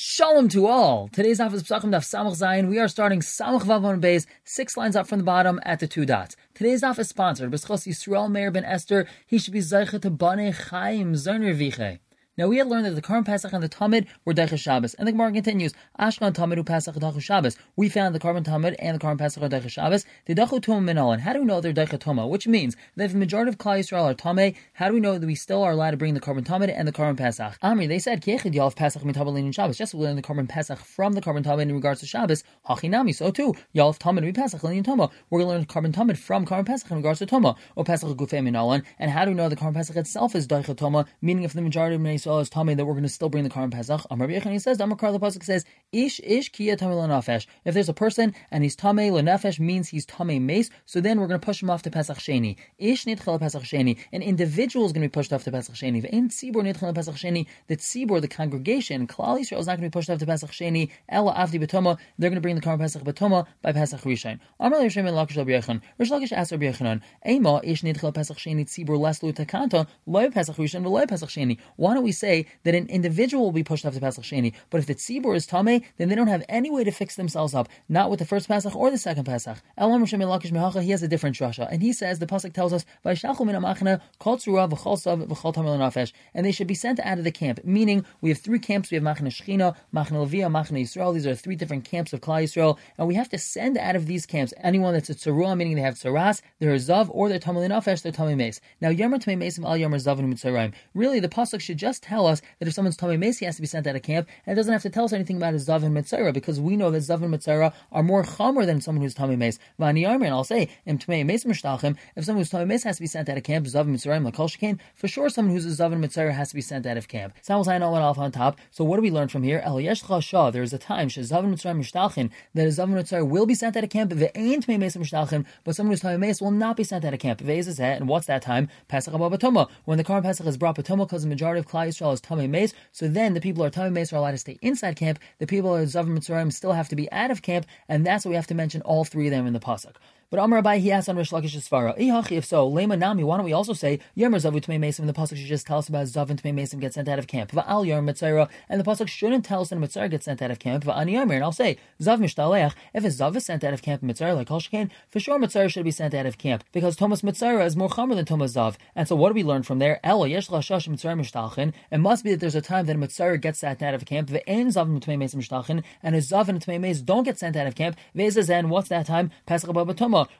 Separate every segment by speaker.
Speaker 1: Shalom to all. Today's office Psachim Daf Samach Zayin. We are starting Samach Vav on base, six lines up from the bottom at the two dots. Today's office is sponsored. B'schos Yisrael Meir ben Esther. He should be Zeicha to Bane Chaim Zerner Viche. Now we had learned that the Karm Pesach and the Tamid were Deicha Shabbos, and the Gemara continues, Ashkan Tamid u Pesach Dachu Shabbos. We found the Karm Tamid and the Karm Pesach are Deicha Shabbos. The Dachu Tum Minolan. How do we know they're Deicha Tuma? Which means that if the majority of Klal Yisrael are Tameh, how do we know that we still are allowed to bring the Karm Tamid and the Karm Pesach? Amri, they said Kiechid Yalf Pesach Mitabalin Shabbos. Just we learned the Karm Pesach from the Karm Tamid in regards to Shabbos. Hachinami, so too. Yalf Tamid we Pesach Lin Toma. We're going to learn Karm Tamid from Karm Pesach in regards to Toma or Pesach Gufei Minolan. And how do we know the Karm Pesach itself is Deicha Toma? Meaning, if the majority of Yisrael is Tameh, that we're going to still bring the Karm Pesach. Um, Amar Yechon says, Amar the Pasuk says, Ish Ish Kia Tamei Lanafesh. If there's a person and he's Tamei Lanafesh means he's Tamei Mace, so then we're going to push him off to Pesach Sheni. Ish Nitchel Pesach Sheni. An individual is going to be pushed off to Pesach Sheni. In Tzibor Nitchel Pesach Sheni, the Tzibor, the congregation, Klal Yisrael is not going to be pushed off to Pesach Sheni. Ella Avdi Batoma, they're going to bring the Karm Pesach Batoma by Pesach Rishon. Amar Yishem and Lakish Yechon. Rish Lakish asked Rabbi Yechonon, Ema Ish Nitchel Pesach Sheni Tzibor Leslu Takanta, Loy Pesach Rishon, Loy Pesach Sheni. Why don't we say that an individual will be pushed off to Pesach Sheni, but if the tzibur is tame, then they don't have any way to fix themselves up, not with the first Pesach or the second Pesach. Elam Hashem Mehacha, he has a different drasha, and he says the pasuk tells us Vayishalchu min Amachna Kol Tzura V'Chol Sav V'Chol Tamil Nafesh, and they should be sent out of the camp. Meaning, we have three camps. We have Machna Shechina, Machna Levia, Machna Yisrael. These are three different camps of Klal Yisrael, and we have to send out of these camps anyone that's a tzarua, meaning they have tzaras, they're a zav, or they're nafesh, they're tamil mace. Now Yomer tamil mace al Yomer zav and mitzrayim. Really, the pasuk should just tell us that if someone's tamil mace, he has to be sent out of camp, and it doesn't have to tell us anything about his Zav and Mitzera because we know that Zav and Mitzera are more Chomer than someone who's Tamei Mace. Vani and I'll say, if someone who's Tamei Mace has to be sent out of camp, Zav and Mitzera, Lakol Shekain, for sure someone who's a Zav and Mitzera has to be sent out of camp. Sounds like one off on top. So what do we learn from here? El Yesh Shah, there is a time, Zav and Mitzera Mishtachim, that a Zav and Mitzera will be sent out of camp, Ve'ain Tamei Mace Mishtachim, but someone who's Tamei Mace will not be sent out of camp. Ve'ez is and what's that time? Pesach Abba When the Karm Pesach is brought Batoma, because the majority of Klal Yisrael is Tamei Mace, so then the people who are Tamei Mace are allowed to stay inside camp. The people of Zav Mitzrayim still have to be out of camp, and that's what we have to mention all three of them in the pasuk. But Amar Abai, he asked on Rish Lakish's Svara, if so, Lema Nami, why don't we also say, Yomer Zavu Tmei Mesim, the Pasuk should just tell us about Zav and Tmei Mesim get sent out of camp. Va'al Yer Mitzayra, and the Pasuk shouldn't tell us that Mitzayra gets sent out of camp. Va'ani Yomer, and I'll say, Zav Mishtaleach, if a Zav is sent out of camp in Mitzayra, like Kolshkain, for sure Mitzayra should be sent out of camp, because Thomas Mitzayra is more Chomer than Thomas Zav. And so what do we learn from there? Elo, Yesh Lashash Mitzayra Mishtalchin, it must be that there's a time that a Mitzayra gets sent out of camp, Ve'en Zav and Tmei Mesim Mishtalchin, and a Zav and Tmei Mesim don't get sent out of camp. Ve'ezazen, what's that time? Pesach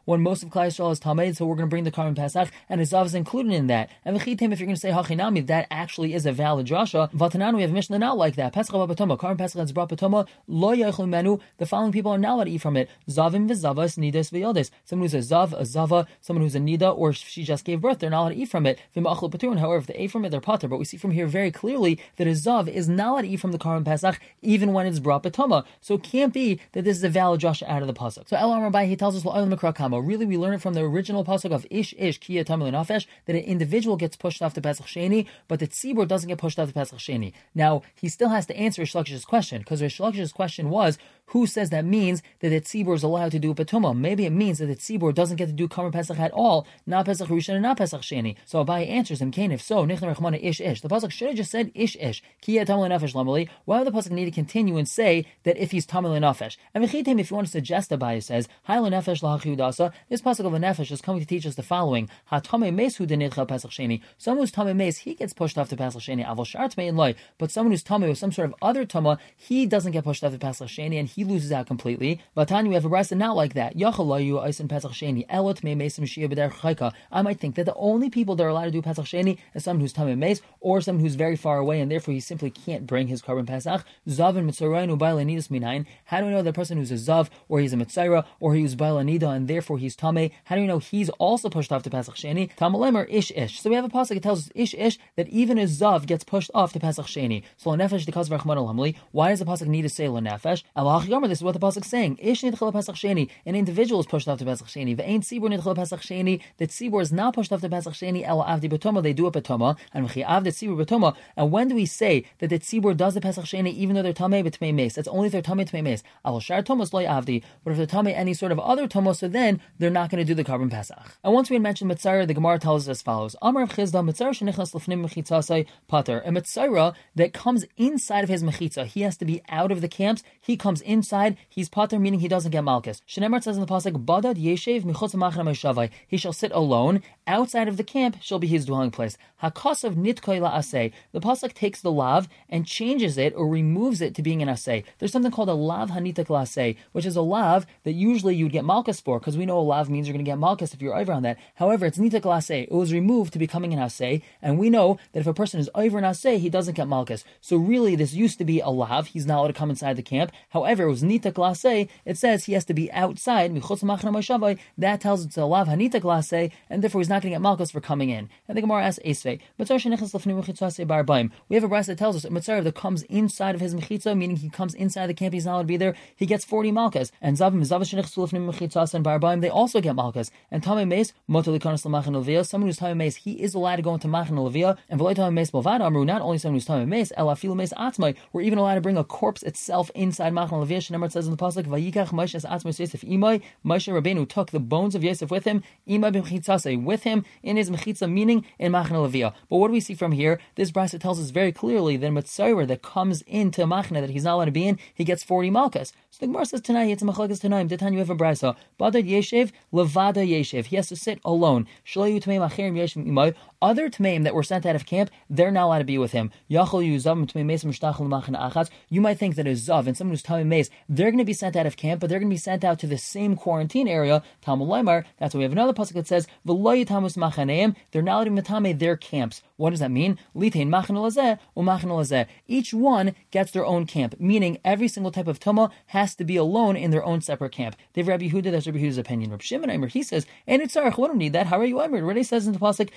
Speaker 1: When most of Klal Yisrael is Tamed, so we're going to bring the Karm Pesach, and Zav is included in that. And if you're going to say Hachinami, that actually is a valid drasha. Vatanan, we have Mishnah now like that. Pesach Batoma, Karm Pesach is brought Batoma, Lo Yechlu Menu, the following people are not allowed to eat from it. Zavim V'Zavas, Nidas V'Yodes. Someone who's a Zav, a Zava, someone who's a Nida, or she just gave birth, they're not allowed to eat from it. V'Machlu Paturn, however, if they ate from it, they're Pater. But we see from here very clearly that a Zav is not allowed to eat from the Karm Pesach, even when it's brought Batoma. So it can't be that this is a valid drasha out of the Pasuk. So El Amar he tells us, Really, we learn it from the original pasuk of Ish Ish Kiya Tamil Nafesh that an individual gets pushed off the Pesach Sheni, but the tzibur doesn't get pushed off the Pesach Sheni. Now he still has to answer Rish Lakish's question because Rish Lakish's question was who says that means that the tzibur is allowed to do patuma? Maybe it means that the tzibur doesn't get to do Kamer Pesach at all, not Pesach Rishon and not Pesach Sheni. So Abai answers him, Kain, if so, Nichna Ish Ish. The pasuk should have just said Ish Ish Tamil Nafesh Lamali. Why would the pasuk need to continue and say that if he's Tamil Nafesh? And Mechitim, if you want to suggest Abai says Haila Nefesh Lahachiudasa, this pasuk of a Nefesh is coming to teach us the following: Hatame Mes Hu Denidcha Pesach Sheni. Someone who's Tame Mes, he gets pushed off to Pesach Sheni. Avol Shart Mein Loy. But someone who's Tame with some sort of other Tama, he doesn't get pushed off to Pesach Sheni and he loses out completely. Vatanya, we have a brisa not like that. Sheni. Elot I might think that the only people that are allowed to do Pesach Sheni is someone who's Tamim Meis or someone who's very far away and therefore he simply can't bring his Karban Pesach. How do we know the person who's a Zav or he's a Mitzayra or he was Bailanida and therefore he's Tame? How do we know he's also pushed off to Pesach Sheni? Tamalemer Ish Ish. So we have a pasuk that tells us Ish Ish that even a Zav gets pushed off to Pesach Sheni. So Nefesh the Hamli. Why does the pasuk need to say Nefesh? this is what the pasuk is saying. Ish Sheni. An individual is pushed off to Pesach Sheni. Ve'ain tzibur nidchel Pesach Sheni. The tzibur is not pushed off to Pesach Sheni. El avdi betoma. They do it betoma. And v'chi avdi tzibur betoma. And when do we say that the tzibur does the Pesach Sheni even though they're tamei b'tmei mes? That's only if they're tamei tmei mes. Al shar tomos loy avdi. But if they're tamei any sort of other tomos, so then they're not going to do the Karban Pesach. And once we mentioned mitzara, the Gemara tells us as follows: Amar of Chisda mitzara shenichnas lefnim mechitzasai pater. A mitzara that comes inside of his mechitza, he has to be out of the camps. He comes inside. He's pater, meaning he doesn't get malchus. Shenemar says in the pasuk, "Badad yeshev He shall sit alone outside of the camp. Shall be his dwelling place. Hakasav nitkoy asay. The pasuk takes the lav and changes it or removes it to being an asay. There's something called a lav hanitak lasay, which is a lav that usually you'd get malchus for, because we know a lav means you're going to get malchus if you're over on that. However, it's nitak lasay. It was removed to becoming an asay, and we know that if a person is over an asay, he doesn't get malchus. So really, this used to be a lav. He's not allowed to come inside the camp. However, it was nitak lasay. It says he has to be outside. That tells it's a lav hanitak lasay, and therefore he's not going to get malchus for coming in. And the Gemara asks Esvei, we have a brasa that tells us a mitzvah that comes inside of his mechitza, meaning he comes inside the camp, he's not allowed to be there, he gets 40 malchus. And zavim, shenichas and barbaim, they also get malchus. And lamachan levia, someone who's tamei meis, he is allowed to go into machan levia, and meis bolvad amru, not only someone who's tamei meis, ela filu meis atzmai, we're even allowed to bring a corpse itself inside machan levia. Shenemar says in the pasuk, vayikach Moshe as atzmai Yosef imai, Moshe Rabbeinu took the bones of Yosef with him, imai b'mchitzase, with him in his mechitza, meaning in machan levia. But what do we see from here? This brisa tells us very clearly that mitzvah that comes into machna that he's not allowed to be in, he gets 40 malchus. So the Gemara says tonight, it's a machlakas tonight. Did you have a brisa? Badad yeshev, levada yeshev. He has to sit alone. Shalayu tmei machirim yeshev imay. Other tmeim that were sent out of camp, they're not allowed to be with him. You might think that a zav and someone who's tamei mace, they're going to be sent out of camp, but they're going to be sent out to the same quarantine area. Talmud Leimar. That's why we have another pasuk that says. They're not allowed to be their camps. What does that mean? Each one gets their own camp, meaning every single type of tuma has to be alone in their own separate camp. They have Rabbi Huda, that's Rabbi Huda's opinion. Rabbi Shimon he says, and it's Sarach, we don't need that. How are you Aimer? Already says in the Pasuk,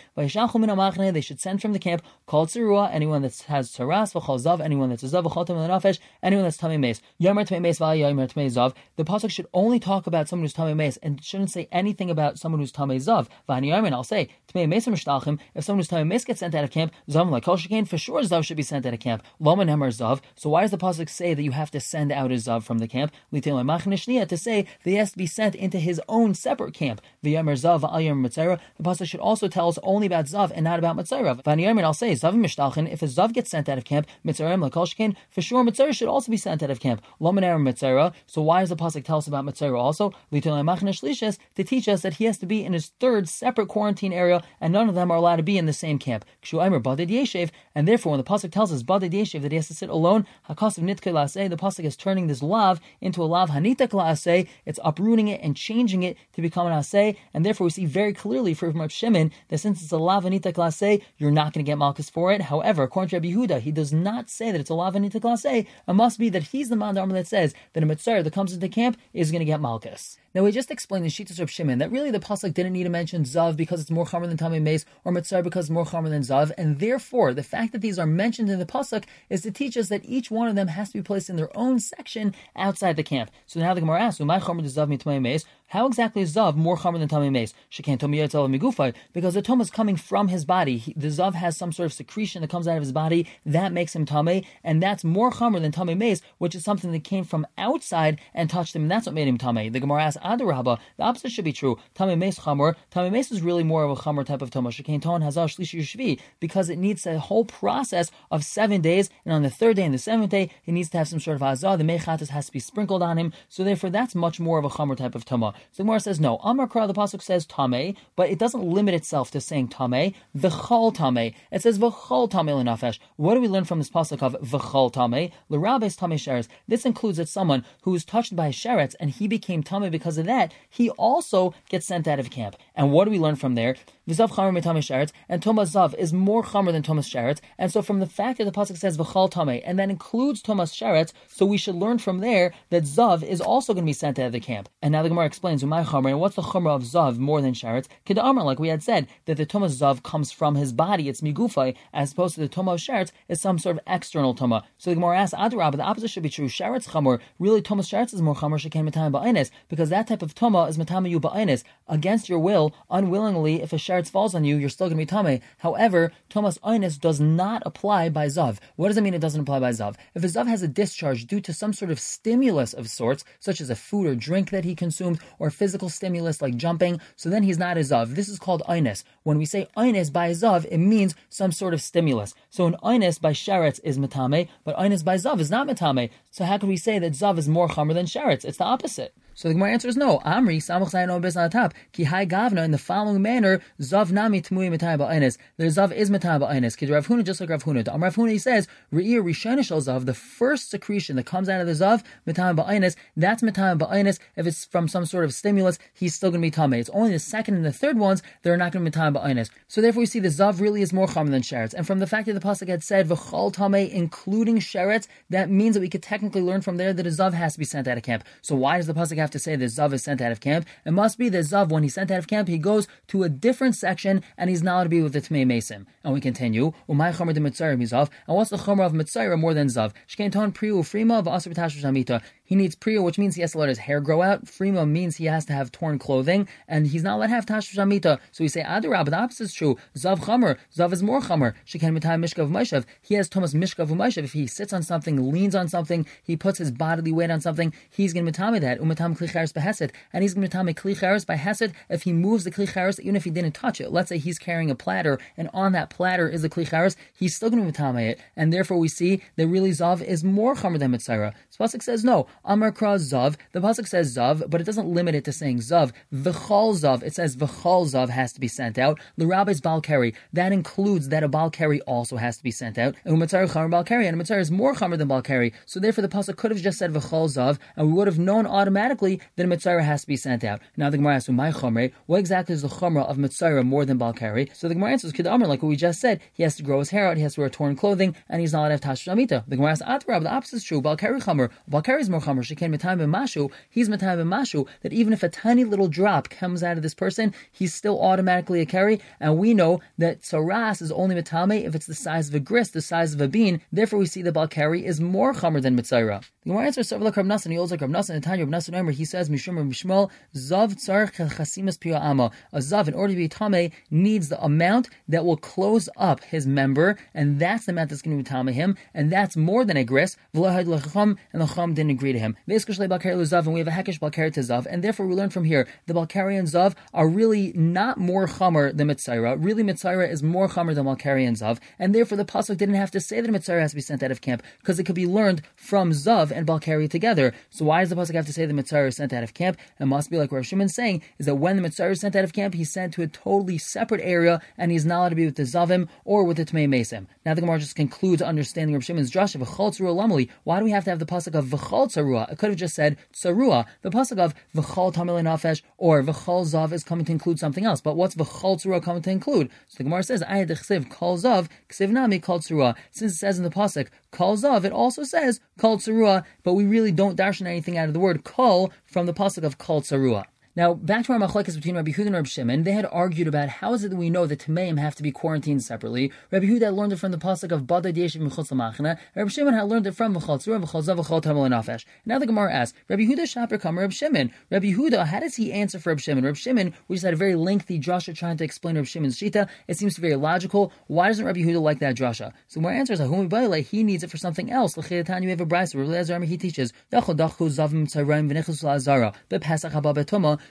Speaker 1: they should send from the camp, called Tzirua, anyone that has Tzaras, Zav, anyone that's a Zav, Nafesh, anyone that's Tamei Mace. Yomer Tamei Mace, Yomer Tamei Zav. The Pasuk should only talk about someone who's Tamei Mace and shouldn't say anything about someone who's Tamei Zav. Vani Yomer, I'll say, Tamei Mace if someone who's Tamei Mace gets sent out of camp, Zav like Kol for sure Zav should be sent out of camp. Loman Hemar Zav. So why does the pasuk say that you have to send out a Zav from the camp? To say that he has to be sent into his own separate camp. V'yamer Zav Ayam Mitzayra. The pasuk should also tell us only about Zav and not about Mitzayra. V'aniyamin I'll say Zav Mishtalchin. If a Zav gets sent out of camp, Mitzayra like Kol for sure Mitzayra should also be sent out of camp. Loman Hemar Mitzayra. So why does the pasuk tell us about Mitzayra also? To teach us that he has to be in his third separate quarantine area, and none of them are allowed to be in the same camp. And therefore, when the pasuk tells us badid yeshev that he has to sit alone, hakasav laaseh, the pasuk is turning this lav into a lav hanita laaseh. It's uprooting it and changing it to become an aseh. And therefore, we see very clearly from Rav Shimon that since it's a lav hanita laaseh, you're not going to get malchus for it. However, according to Rabbi he does not say that it's a lav hanita laaseh. It must be that he's the man that says that a mitzvah that comes into camp is going to get malchus. Now we just explained in Shitas Reb Shimon that really the pasuk didn't need to mention zav because it's more chamer than tamei mace, or mitzvah because it's more chamer than zav, and therefore the fact that these are mentioned in the pasuk is to teach us that each one of them has to be placed in their own section outside the camp. So now the Gemara asks, "My chamer zav mitamei mace." How exactly is Zav more chamer than Tamei Mace? Shekan Migufai, because the Tom is coming from his body. He, the Zav has some sort of secretion that comes out of his body that makes him Tamei, and that's more chamer than Tamei Mace, which is something that came from outside and touched him, and that's what made him Tamei. The Gemara asks Adarabba, the opposite should be true. Tamei Mace chamer. Tamei Mace is really more of a chamer type of Tama. Shekan Ton Hazar Shlishi Shvi, because it needs a whole process of seven days, and on the third day and the seventh day, he needs to have some sort of Hazar. The Mechatas has to be sprinkled on him, so therefore that's much more of a chamer type of Tama. So Gemara says no. Amar Kra, the pasuk says tame, but it doesn't limit itself to saying tame. V'chol tame. It says v'chol tame l'nafesh. What do we learn from this pasuk of v'chol tame? L'rabes tame sheretz. This includes that someone who was touched by sheretz and he became tame because of that, he also gets sent out of camp. And what do we learn from there? V'zav chamer mitame sheretz, and Thomas zav is more chamer than Thomas sheretz. And so from the fact that the pasuk says v'chal tame, and that includes Thomas sheretz, so we should learn from there that zav is also going to be sent out of the camp. And now the Gemara explains umay chamer, and what's the chamer of zav more than sheretz? Kedamar, like we had said, that the Thomas zav comes from his body, it's migufay, as opposed to the Thomas sheretz is some sort of external toma. So the Gemara asks Adarab, the opposite should be true. Sheretz chamer, really Thomas sheretz is more chamer shekem mitame ba'ines, because that type of toma is matame you ba'ines against your will, unwillingly. If a sheretz falls on you, you're still going to be tame. However, Thomas Einis does not apply by Zav. What does it mean it doesn't apply by Zav? If a Zav has a discharge due to some sort of stimulus of sorts, such as a food or drink that he consumed, or physical stimulus like jumping, so then he's not a Zav. This is called Einis. When we say Einis by Zav, it means some sort of stimulus. So an Einis by Sheretz is Matame, but Einis by Zav is not Matame. So how can we say that Zav is more Chamer than Sheretz? It's the opposite. So the Gemara answer is no. Amri samach zayin on on top. Ki hai gavna in the following manner. Zav nami tmui mitay ba'enes. The zav is mitay ba'enes. Ki Rav Huna just like Rav Huna. Amr Rav Huna he says re'ir rishana shel zav. The first secretion that comes out of the zav mitay ba'enes. That's mitay ba'enes. If it's from some sort of stimulus, he's still going to be tame. It's only the second and the third ones that are not going to be mitay ba'enes. So therefore we see the zav really is more common than sheretz. And from the fact that the pasuk had said v'chal tame including sheretz, that means that we could technically learn from there that a zav has to be sent out of camp. So why does the pasuk have to say the zav is sent out of camp, it must be the Zav, when he's sent out of camp, he goes to a different section and he's not to be with the Tmei Mesim. And we continue, Umay Chomer de Mitzayim Zav, and what's the Chomer of Mitzayim more than Zav? Shkenton Priu Frima of Asr. He needs priya, which means he has to let his hair grow out. Frima means he has to have torn clothing, and he's not allowed to have tashmish amita. So we say adarab, the opposite is true. Zav chamer, zav is more chamer. Shekan mitai mishkav maishav. He has Thomas mishkav umaishav. If he sits on something, leans on something, he puts his bodily weight on something, he's going to mitame that. Umatam klicharis beheset, and he's going to mitame klicharis by hesed if he moves the klicharis, even if he didn't touch it. Let's say he's carrying a platter, and on that platter is the klicharis, he's still going to mitame it, and therefore we see that really zav is more chamer than mitzayra. Spasik says no. Amar Zav. The pasuk says Zav, but it doesn't limit it to saying Zav. V'chal Zav. It says V'chal Zav has to be sent out. The rabbi's Balkari. That includes that a Balkari also has to be sent out. And Umatzar Chamer Balkari. And Umatzar is more Chamer than Balkari. So therefore the pasuk could have just said V'chal Zav, and we would have known automatically that a Mitzara has to be sent out. Now the Gemara asks, my Chomer, what exactly is the Chomer of Mitzara more than Balkari? So the Gemara answers, Kedamr, like what we just said, he has to grow his hair out, he has to wear torn clothing, and he's not allowed to have Tash The Gemara asks, the opposite is true. Balkari Chomer. Balkari is more Chomer. She came Matayim Mashu, he's Matayim Mashu, that even if a tiny little drop comes out of this person, he's still automatically a carry. And we know that Saras is only Matame if it's the size of a grist, the size of a bean. Therefore, we see the Balkari is more Chamer than Mitzaira. The Gemara answers several Rav Nassan. He Rav Nassan and Tanya Nassan Omer. He says Mishum Mishmol Zav Tzarch Chasimas Pia Ama. A Zav, in order to be Tame, needs the amount that will close up his member, and that's the amount that's going to be Tame him, and that's more than a gris. V'lahad grist. And the Chum didn't agree to him. Basically, Balkari Zav, and we have a Hekesh Balkari to Zav, and therefore we learn from here the Balkari and Zav are really not more Chamer than Mitzaira. Really, Mitzaira is more Chamer than Balkari and Zav, and therefore the pasuk didn't have to say that Mitzaira has to be sent out of camp because it could be learned from Zav and Balkari together. So why does the pasuk have to say the Mitzvah is sent out of camp? It must be like Rav Shimon's saying is that when the Mitzvah is sent out of camp, he's sent to a totally separate area and he's not allowed to be with the Zavim or with the Tmei Mesim. Now the Gemara just concludes understanding Rav Shimon's of V'chol Lamali. Why do we have to have the pasuk of V'chol Tzarua? It could have just said Tzarua. The pasuk of V'chol Tamil Nafesh or V'chol Zav is coming to include something else. But what's V'chol Tzarua coming to include? So the Gemara says Ayat Chsiv Kol Zav Ksiv Nami Kol Tzarua. Since it says in the pasuk Kol Zav, it also says Kol Tzarua, but we really don't darshan anything out of the word Kol from the pasuk of Kol Tzarua. Now, back to our machlekes between Rabbi Yehuda and Rabbi Shimon, they had argued about how is it that we know that Tameim have to be quarantined separately. Rabbi Yehuda learned it from the pasuk of Bada Deshiv Mechutz Lamachna. Rabbi Shimon had learned it from Mechutz Ruah, Mechutz Nafesh. Now the Gemara asks, Rabbi Yehuda Shaper Kamer Rabbi Shimon. Rabbi Yehuda, how does he answer for Rabbi Shimon? Rabbi Shimon, we just had a very lengthy drasha trying to explain Rabbi Shimon's shita. It seems very logical. Why doesn't Rabbi Yehuda like that drasha? So Gemara answers, Ahumi Baile, he needs it for something else. L'chidatan, you have a brisa. Rabbi Lezer, he teaches, Dachu Dachu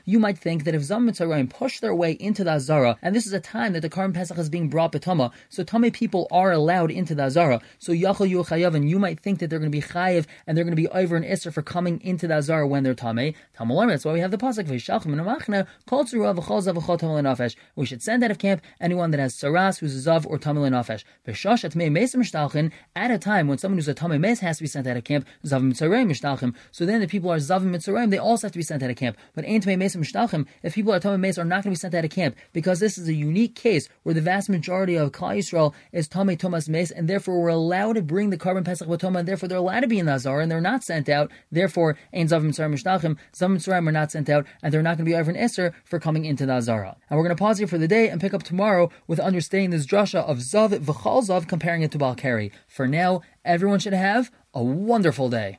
Speaker 1: You might think that if Zam Mitzrayim push their way into the Azara, and this is a time that the Karm Pesach is being brought betama, so Tame people are allowed into the Azara. So Yachal Yuchayav, and you might think that they're going to be Chayiv and they're going to be over an Isser for coming into the Azara when they're Tame. Tamalar, that's why we have the Pasuk, Vishachim and Amachna, Kol Nafesh. We should send out of camp anyone that has Saras, who's Zav or Tamil Nafesh. Vishash at Mei Mesim at a time when someone who's a Tame Mes has to be sent out of camp, Zav Mitzrayim Mishtalchim. So then the people are Zav Mitzrayim, they also have to be sent out of camp. But Ain't Mei if people are Tomei Mace are not going to be sent out of camp, because this is a unique case where the vast majority of Klal Yisrael is Tomei Thomas Mace, and therefore we're allowed to bring the Karban Pesach Batoma, and therefore they're allowed to be in the Azar, and they're not sent out. Therefore, Ein Zavim Tzar Mishtachim, some Mitzrayim are not sent out, and they're not going to be over an Esser for coming into the Azara. And we're going to pause here for the day and pick up tomorrow with understanding this drasha of Zav V'chal Zav, comparing it to Balkari. For now, everyone should have a wonderful day.